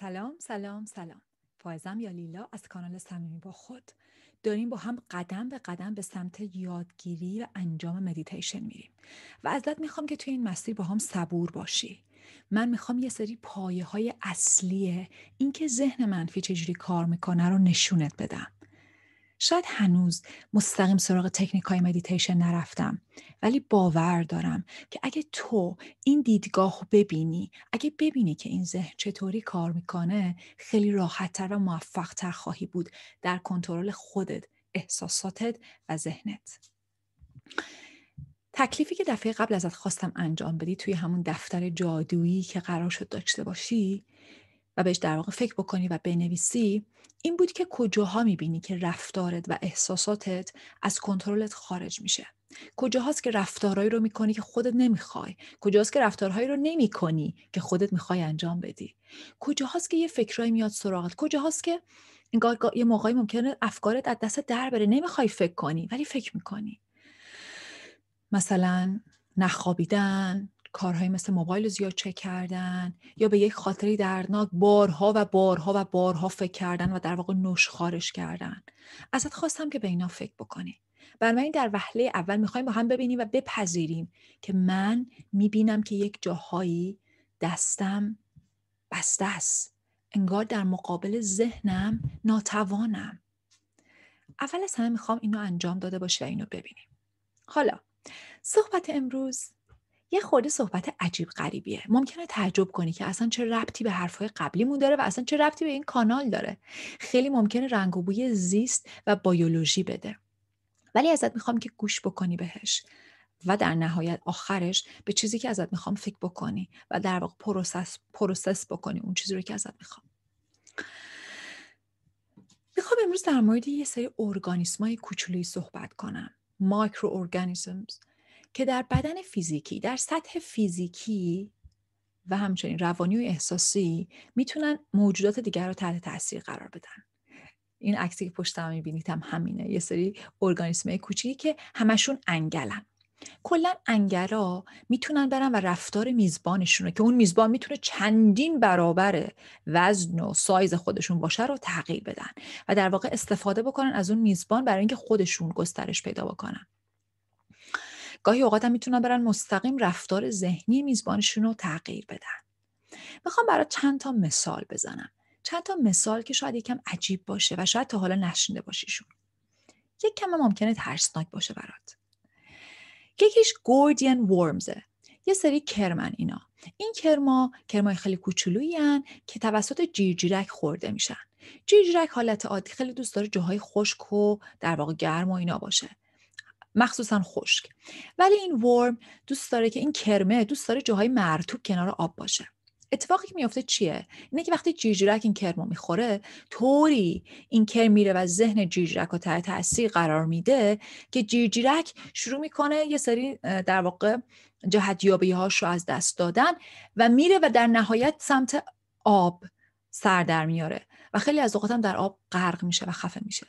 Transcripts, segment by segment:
سلام سلام سلام. فائزه‌ام یا لیلا از کانال صمیمی با خود. داریم با هم قدم به قدم به سمت یادگیری و انجام مدیتیشن میریم. و ازت می‌خوام که توی این مسیر با هم صبور باشی. من می‌خوام یه سری پایه های اصلیه اینکه ذهن منفی چجوری کار می‌کنه رو نشونت بدم. شاید هنوز مستقیم سراغ تکنیک های مدیتیشن نرفتم ولی باور دارم که اگه تو این دیدگاه رو ببینی اگه ببینی که این ذهن چطوری کار می‌کنه خیلی راحتتر و موفقتر خواهی بود در کنترل خودت احساساتت و ذهنت. تکلیفی که دفعه قبل ازت خواستم انجام بدی توی همون دفتر جادویی که قرار شد داشته باشی و بهش در واقع فکر بکنی و بنویسی این بود که کجاها می‌بینی که رفتارت و احساساتت از کنترلت خارج میشه. کجاهاست که رفتارهایی رو می‌کنی که خودت نمی‌خوای؟ کجاست که رفتارهایی رو نمی‌کنی که خودت می‌خوای انجام بدی؟ کجاهاست که یه فکرایی میاد سراغت؟ کجاهاست که انگار یه موقعی ممکنه افکارت از دست در بره نمی‌خوای فکر کنی ولی فکر می‌کنی. مثلا نخوابیدن کارهایی مثل موبایل زیاد چک کردن یا به یک خاطری دردناک بارها و بارها و بارها فکر کردن و در واقع نوش خارش کردن. ازت خواستم که به اینا فکر بکنی. بنابراین در وهله اول می‌خوایم با هم ببینیم و بپذیریم که من می‌بینم که یک جاهایی دستم بسته است. انگار در مقابل ذهنم ناتوانم. اول از همه می‌خوام اینو انجام داده باشه و اینو ببینیم. حالا صحبت امروز یه خورده صحبت عجیب غریبیه. ممکنه تعجب کنی که اصلا چه ربطی به حرفهای قبلیمون داره و اصلا چه ربطی به این کانال داره. خیلی ممکنه رنگ و بوی زیست و بیولوژی بده. ولی ازت می‌خوام که گوش بکنی بهش و در نهایت آخرش به چیزی که ازت می‌خوام فکر بکنی و در واقع process process بکنی اون چیزی رو که ازت می‌خوام. می‌خوام امروز در مورد یه سری ارگانیسمای کوچولویی صحبت کنم. microorganisms. که در بدن فیزیکی در سطح فیزیکی و همچنین روانی و احساسی می‌تونن موجودات دیگر رو تحت تاثیر قرار بدن. این عکسی که پشتم می‌بینید هم همینه یه سری ارگانیسم کوچیکی که همشون انگلن. کلا انگلا می‌تونن برن و رفتار میزبانشون رو که اون میزبان می‌تونه چندین برابر وزن و سایز خودشون باشه رو تغییر بدن و در واقع استفاده بکنن از اون میزبان برای اینکه خودشون گسترش پیدا بکنن. گاهی اوقات هم می‌تونن برن مستقیم رفتار ذهنی میزبانشون رو تغییر بدن. می‌خوام برای چند تا مثال بزنم. چند تا مثال که شاید یکم عجیب باشه و شاید تا حالا نشنده باشیشون. یک کم ممکنه ترسناک باشه برات. یکیش گوردین ورمزه. یه سری کرمن اینا. این کرما کرمای خیلی کوچولویی که توسط جیرجیرک خورده میشن. جیرجیرک حالت عادی خیلی دوست داره جاهای خشک و در واقع گرم و اینا باشه. مخصوصا خشک. ولی این ورم دوست داره که این کرمه دوست داره جاهای مرتوب کنار آب باشه. اتفاقی که میفته چیه؟ اینه که وقتی جیجرک این کرمو می‌خوره طوری این کرم میره و ذهن جیجرک رو تحت تاثیر قرار میده که جیجرک شروع می‌کنه یه سری در واقع جهتیابی هاش رو از دست دادن و میره و در نهایت سمت آب سر در میاره و خیلی از اوقات هم در آب غرق میشه و خفه میشه.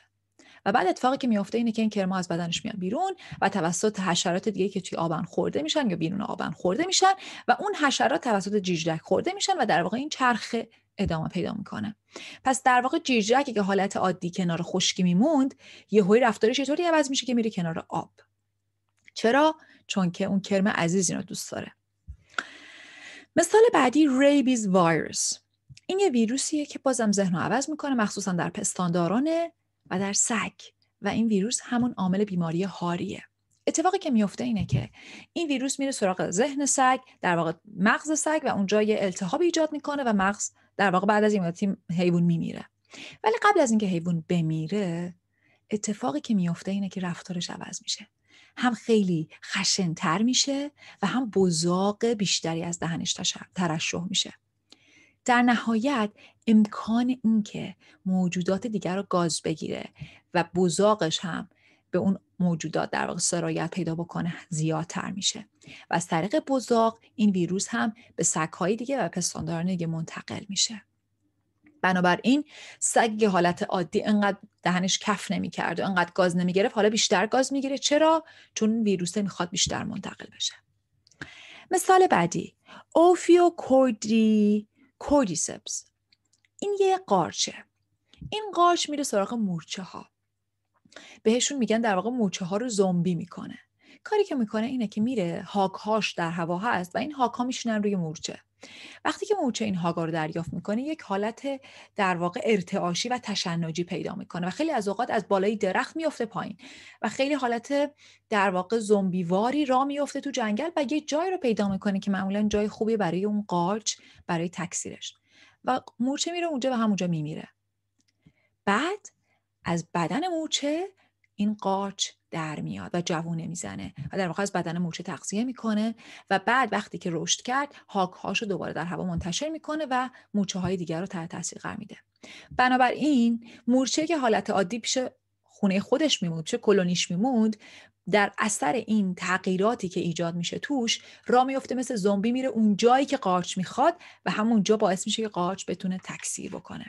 و بعد اتفاقی که میفته اینه که این کرما از بدنش میاد بیرون و توسط حشرات دیگه که توی آبن خورده میشن یا بیرون آبن خورده میشن و اون حشرات توسط جیجدک خورده میشن و در واقع این چرخه ادامه پیدا می‌کنه. پس در واقع جیجدک که حالت عادی کنار خشکی میموند یهویی رفتارش چطوری عوض میشه که میره کنار آب. چرا؟ چون که اون کرم عزیز رو دوست داره. مثال بعدی ریبیز ویروس این یه ویروسیه که بازم ذهن رو عوض می‌کنه مخصوصا در پستانداران و در سگ. و این ویروس همون عامل بیماری هاریه اتفاقی که میفته اینه که این ویروس میره سراغ ذهن سگ در واقع مغز سگ و اونجا یه التهاب ایجاد می‌کنه و مغز در واقع بعد از این مدتی حیوان میمیره. ولی قبل از اینکه حیوان بمیره اتفاقی که میفته اینه که رفتارش عوض میشه. هم خیلی خشنتر میشه و هم بزاق بیشتری از دهنش ترشح میشه. در نهایت امکان اینکه موجودات دیگر رو گاز بگیره و بزاقش هم به اون موجودات در واقع سرایت پیدا بکنه زیادتر میشه. و از طریق بزاق این ویروس هم به سگهای دیگه و پستانداران دیگه منتقل میشه. بنابراین سگ حالت عادی انقدر دهنش کف نمی‌کرد و انقدر گاز نمی‌گرفت حالا بیشتر گاز می‌گیره. چرا؟ چون ویروس می‌خواد بیشتر منتقل بشه. مثال بعدی اوفیو کوردی کورتیسپس این یه قارچه. این قارچ میره سراغ مورچه ها بهشون میگن در واقع مورچه ها رو زومبی می‌کنه. کاری که می‌کنه اینه که میره هاش در هوا هست و این هاک ها میشینن روی مورچه. وقتی که مورچه این هاگا رو دریافت می‌کنه یک حالت در واقع ارتعاشی و تشنجی پیدا می‌کنه و خیلی از اوقات از بالای درخت میفته پایین و خیلی حالت در واقع زومبیواری را میفته تو جنگل و یه جای رو پیدا می‌کنه که معمولا جای خوبی برای اون قارچ برای تکثیرش. و مورچه میره اونجا و همونجا میمیره. بعد از بدن مورچه این قارچ در میاد و جوونه می‌زنه و در واقع از بدن مورچه تغذیه می‌کنه و بعد وقتی که رشد کرد هاک هاشو دوباره در هوا منتشر می‌کنه و مورچه های دیگر رو تحت تاثیر قرار میده. بنابراین مورچه که حالت عادی پیش خونه خودش میموند پیش کلونیش میموند در اثر این تغییراتی که ایجاد میشه توش را میفته مثل زومبی میره اون جایی که قارچ می‌خواد و همونجا باعث میشه که قارچ بتونه تکثیر بکنه.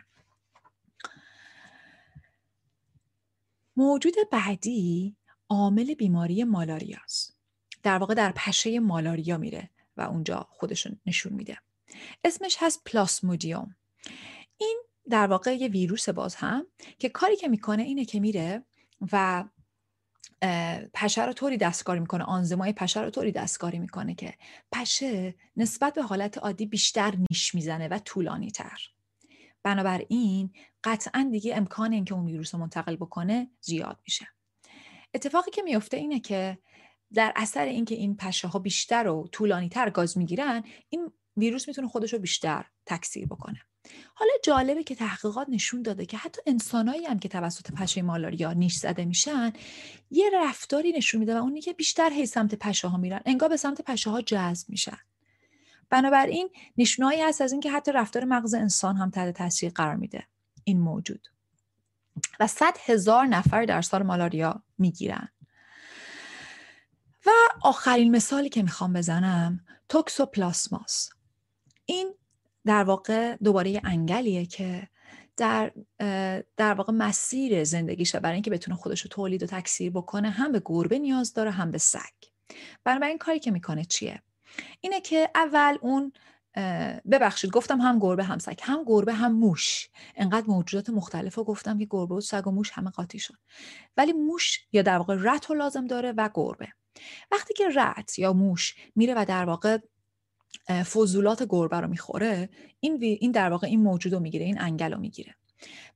موجود بعدی عامل بیماری مالاریاست. در واقع در پشه مالاریا میره و اونجا خودشون نشون میده. اسمش هست پلاسمودیوم. این در واقع یه ویروس باز هم که کاری که می‌کنه اینه که میره و پشه رو طوری دستکاری می‌کنه آنزمای پشه رو طوری دستکاری می‌کنه که پشه نسبت به حالت عادی بیشتر نیش می‌زنه و طولانی تر بنابراین قطعا دیگه امکان اینکه اون ویروس رو منتقل بکنه زیاد میشه. اتفاقی که میفته اینه که در اثر اینکه این پشه ها بیشتر و طولانی تر گاز می‌گیرن این ویروس می‌تونه خودش رو بیشتر تکثیر بکنه. حالا جالبه که تحقیقات نشون داده که حتی انسانایی هم که توسط پشه مالاریا نیش زده میشن یه رفتاری نشون میده و اونی که بیشتر هی سمت پشه ها میرن انگار به سمت پشه ها جذب میشن. بنابراین نشونهایی هست از اینکه حتی رفتار مغز انسان هم تحت تاثیر قرار میده. این موجود. و صد هزار نفر در سال مالاریا می‌گیرن. و آخرین مثالی که می‌خوام بزنم توکسوپلاسماس. این در واقع دوباره یه انگلیه که در در واقع مسیر زندگیشه. برای اینکه بتونه خودش رو تولید و تکثیر بکنه هم به گربه نیاز داره هم به سگ. بنابراین کاری که می‌کنه چیه؟ اینه که اول اون ببخشید گفتم هم گربه هم سگ. هم گربه هم موش. انقدر موجودات مختلف رو گفتم که گربه و سگ و موش همه قاطی شد. ولی موش یا در واقع رت رو لازم داره و گربه. وقتی که رت یا موش میره و در واقع فضولات گربه رو می‌خوره این, این در واقع این موجود رو می‌گیره این انگل رو می‌گیره.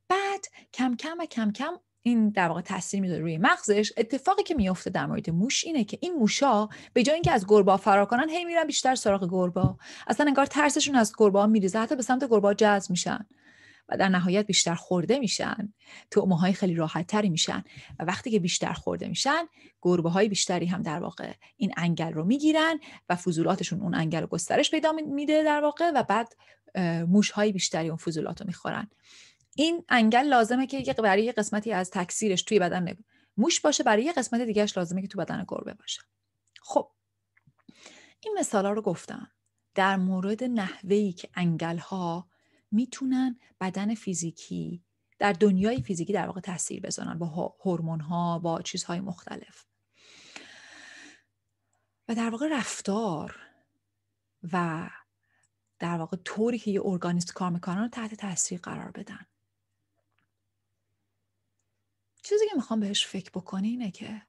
بعد کم کم و کم کم این در واقع تاثیر می‌ذاره روی مغزش. اتفاقی که میفته در مورد موش اینه که این موشا به جای اینکه از گربا فرار کنن هی میرن بیشتر سراغ گربا. اصلا انگار ترسشون از گربا میریزه حتی به سمت گربا جذب میشن و در نهایت بیشتر خورده میشن. تعمه های خیلی راحت تری میشن و وقتی که بیشتر خورده میشن گربه های بیشتری هم در واقع این انگل رو می‌گیرن و فضولاتشون اون انگل رو گسترش پیدا میده در واقع و بعد موش های بیشتری اون فضولات رو می‌خورن. این انگل لازمه که برای یه قسمتی از تکثیرش توی بدن موش باشه برای یه قسمت دیگهش لازمه که تو بدن گربه باشه. خب. این مثالا رو گفتم. در مورد نحوهی که انگل ها می‌تونن بدن فیزیکی در دنیای فیزیکی در واقع تاثیر بذارن با هورمون ها با چیزهای مختلف. و در واقع رفتار و در واقع طوری که یه ارگانیست کار می‌کنن رو تحت تاثیر قرار بدن. چیزی که می‌خوام بهش فکر بکنی اینه که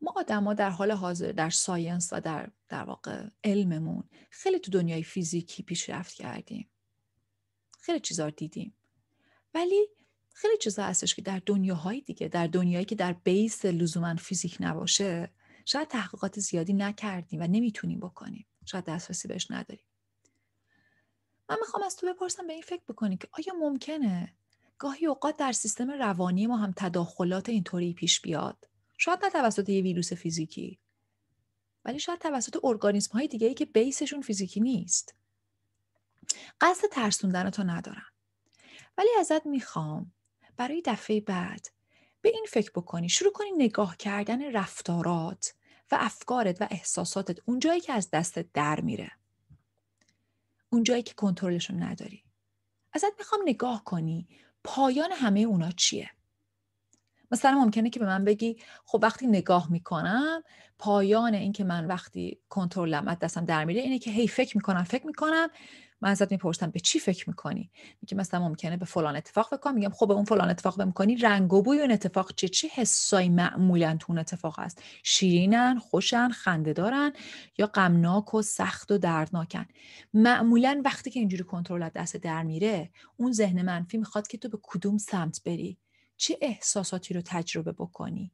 ما آدما در حال حاضر در science و در در واقع علممون خیلی تو دنیای فیزیکی پیشرفت کردیم. خیلی چیزا دیدیم. ولی خیلی چیزا هستش که در دنیاهای دیگه در دنیایی که در base لزوما فیزیک نباشه شاید تحقیقات زیادی نکردیم و نمی‌تونیم بکنیم. شاید دسترسی بهش نداریم. من می‌خوام از تو بپرسم به این فکر بکنی که آیا ممکنه گاهی اوقات در سیستم روانی ما هم تداخلات اینطوری پیش بیاد. شاید نه توسط یه ویروس فیزیکی ولی شاید توسط ارگانیسم های دیگه ای که بیسشون فیزیکی نیست. قصد ترسوندن تو ندارم. ولی ازت می‌خوام برای دفعه بعد به این فکر بکنی. شروع کنی نگاه کردن رفتارات و افکارت و احساساتت اونجایی که از دستت در میره. اونجایی که کنترلشون نداری. ازت می‌خوام نگاه کنی پایان همه اونا چیه؟ مثلا ممکنه که به من بگی خب وقتی نگاه می‌کنم پایان این که من وقتی کنترلم از دستم در میره اینه که هی فکر می‌کنم فکر می‌کنم من ازت می‌پرسم به چی فکر می‌کنی؟ میگه مثلا ممکنه به فلان اتفاق فکر کنم. میگم خب به اون فلان اتفاق می‌کنی رنگ و بوی اون اتفاق چه؟ چه حسایی معمولا تو اون اتفاق هست؟ شیرینن خوشن خنده دارن یا غمناک و سخت و دردناکن؟ معمولا وقتی که اینجوری کنترل دست در میره اون ذهن منفی می‌خواد که تو به کدوم سمت بری. چه احساساتی رو تجربه بکنی؟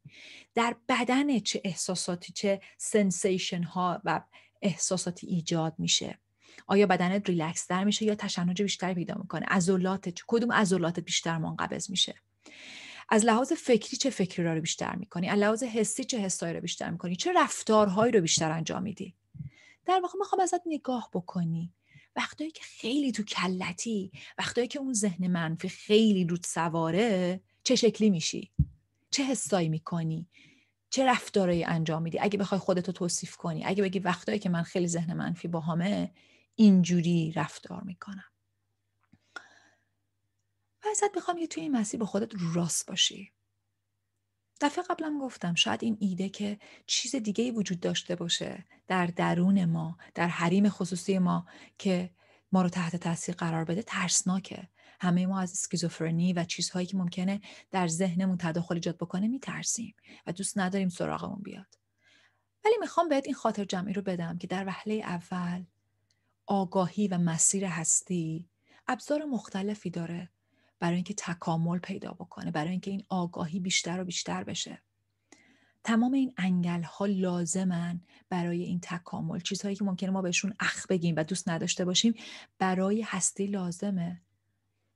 در بدن چه احساساتی چه sensation ها و احساساتی ایجاد میشه؟ آیا بدنت ریلکس تر میشه یا تشنج بیشتری پیدا می‌کنه؟ عضلات کدوم عضلات بیشتر منقبض میشه؟ از لحاظ فکری چه فکری رو بیشتر می‌کنی؟ از لحاظ حسی چه حسایی رو بیشتر می‌کنی؟ چه رفتارهایی رو بیشتر انجام میدی؟ در واقع می‌خوام ازت نگاه بکنی. وقتایی که خیلی تو کلتی وقتایی که اون ذهن منفی خیلی رود سواره چه شکلی میشی؟ چه حسایی می‌کنی؟ چه رفتارایی انجام میدی؟ اگه بخوای خودتو توصیف کنی اگه بگی وقتایی که من خیلی ذهن منفی باهامه اینجوری رفتار می‌کنم. و ازت می‌خوام یه توی این مسیر با خودت راست باشی. دفعه قبلم گفتم شاید این ایده که چیز دیگه وجود داشته باشه در درون ما در حریم خصوصی ما که ما رو تحت تاثیر قرار بده ترسناکه. همه ما از اسکیزوفرنی و چیزهایی که ممکنه در ذهنمون تداخل ایجاد بکنه میترسیم و دوست نداریم سراغمون بیاد. ولی می‌خوام بهت این خاطر جمعی رو بدم که در وهله اول آگاهی و مسیر هستی ابزار مختلفی داره برای اینکه تکامل پیدا بکنه برای اینکه این آگاهی بیشتر و بیشتر بشه. تمام این انگل ها لازمن برای این تکامل. چیزهایی که ممکنه ما بهشون اخ بگیم و دوست نداشته باشیم برای هستی لازمه.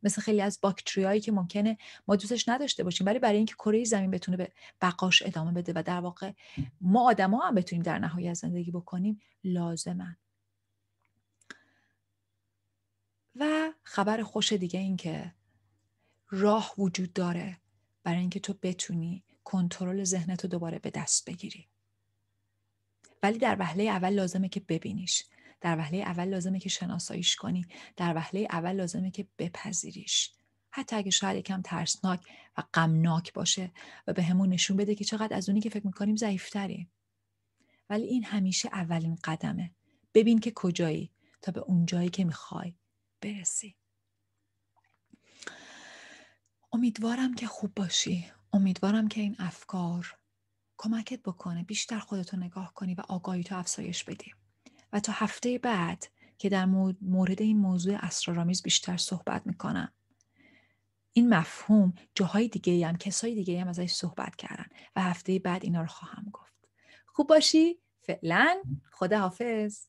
مثل خیلی از باکتریایی که ممکنه ما دوستش نداشته باشیم ولی برای اینکه کره زمین بتونه به بقاش ادامه بده و در واقع ما آدما هم بتونیم در نهایت زندگی بکنیم لازمن. و خبر خوش دیگه این که راه وجود داره برای اینکه تو بتونی کنترل ذهنتو دوباره به دست بگیری. ولی در وهله اول لازمه که ببینیش. در وهله اول لازمه که شناساییش کنی. در وهله اول لازمه که بپذیریش. حتی اگه شاید یکم ترسناک و غمناک باشه و به همون نشون بده که چقدر از اونی که فکر می‌کنیم ضعیفتریم. ولی این همیشه اولین قدمه. ببین که کجایی تا به اون جایی که می‌خوای. برسی. امیدوارم که خوب باشی. امیدوارم که این افکار کمکت بکنه بیشتر خودتو نگاه کنی و آگاهی تو افزایش بدی. و تا هفته بعد که در مورد این موضوع اسرارآمیز بیشتر صحبت می‌کنم. این مفهوم جاهای دیگه هم کسای دیگه هم ازش صحبت کردن و هفته بعد اینا رو خواهم گفت. خوب باشی. فعلا خدا حافظ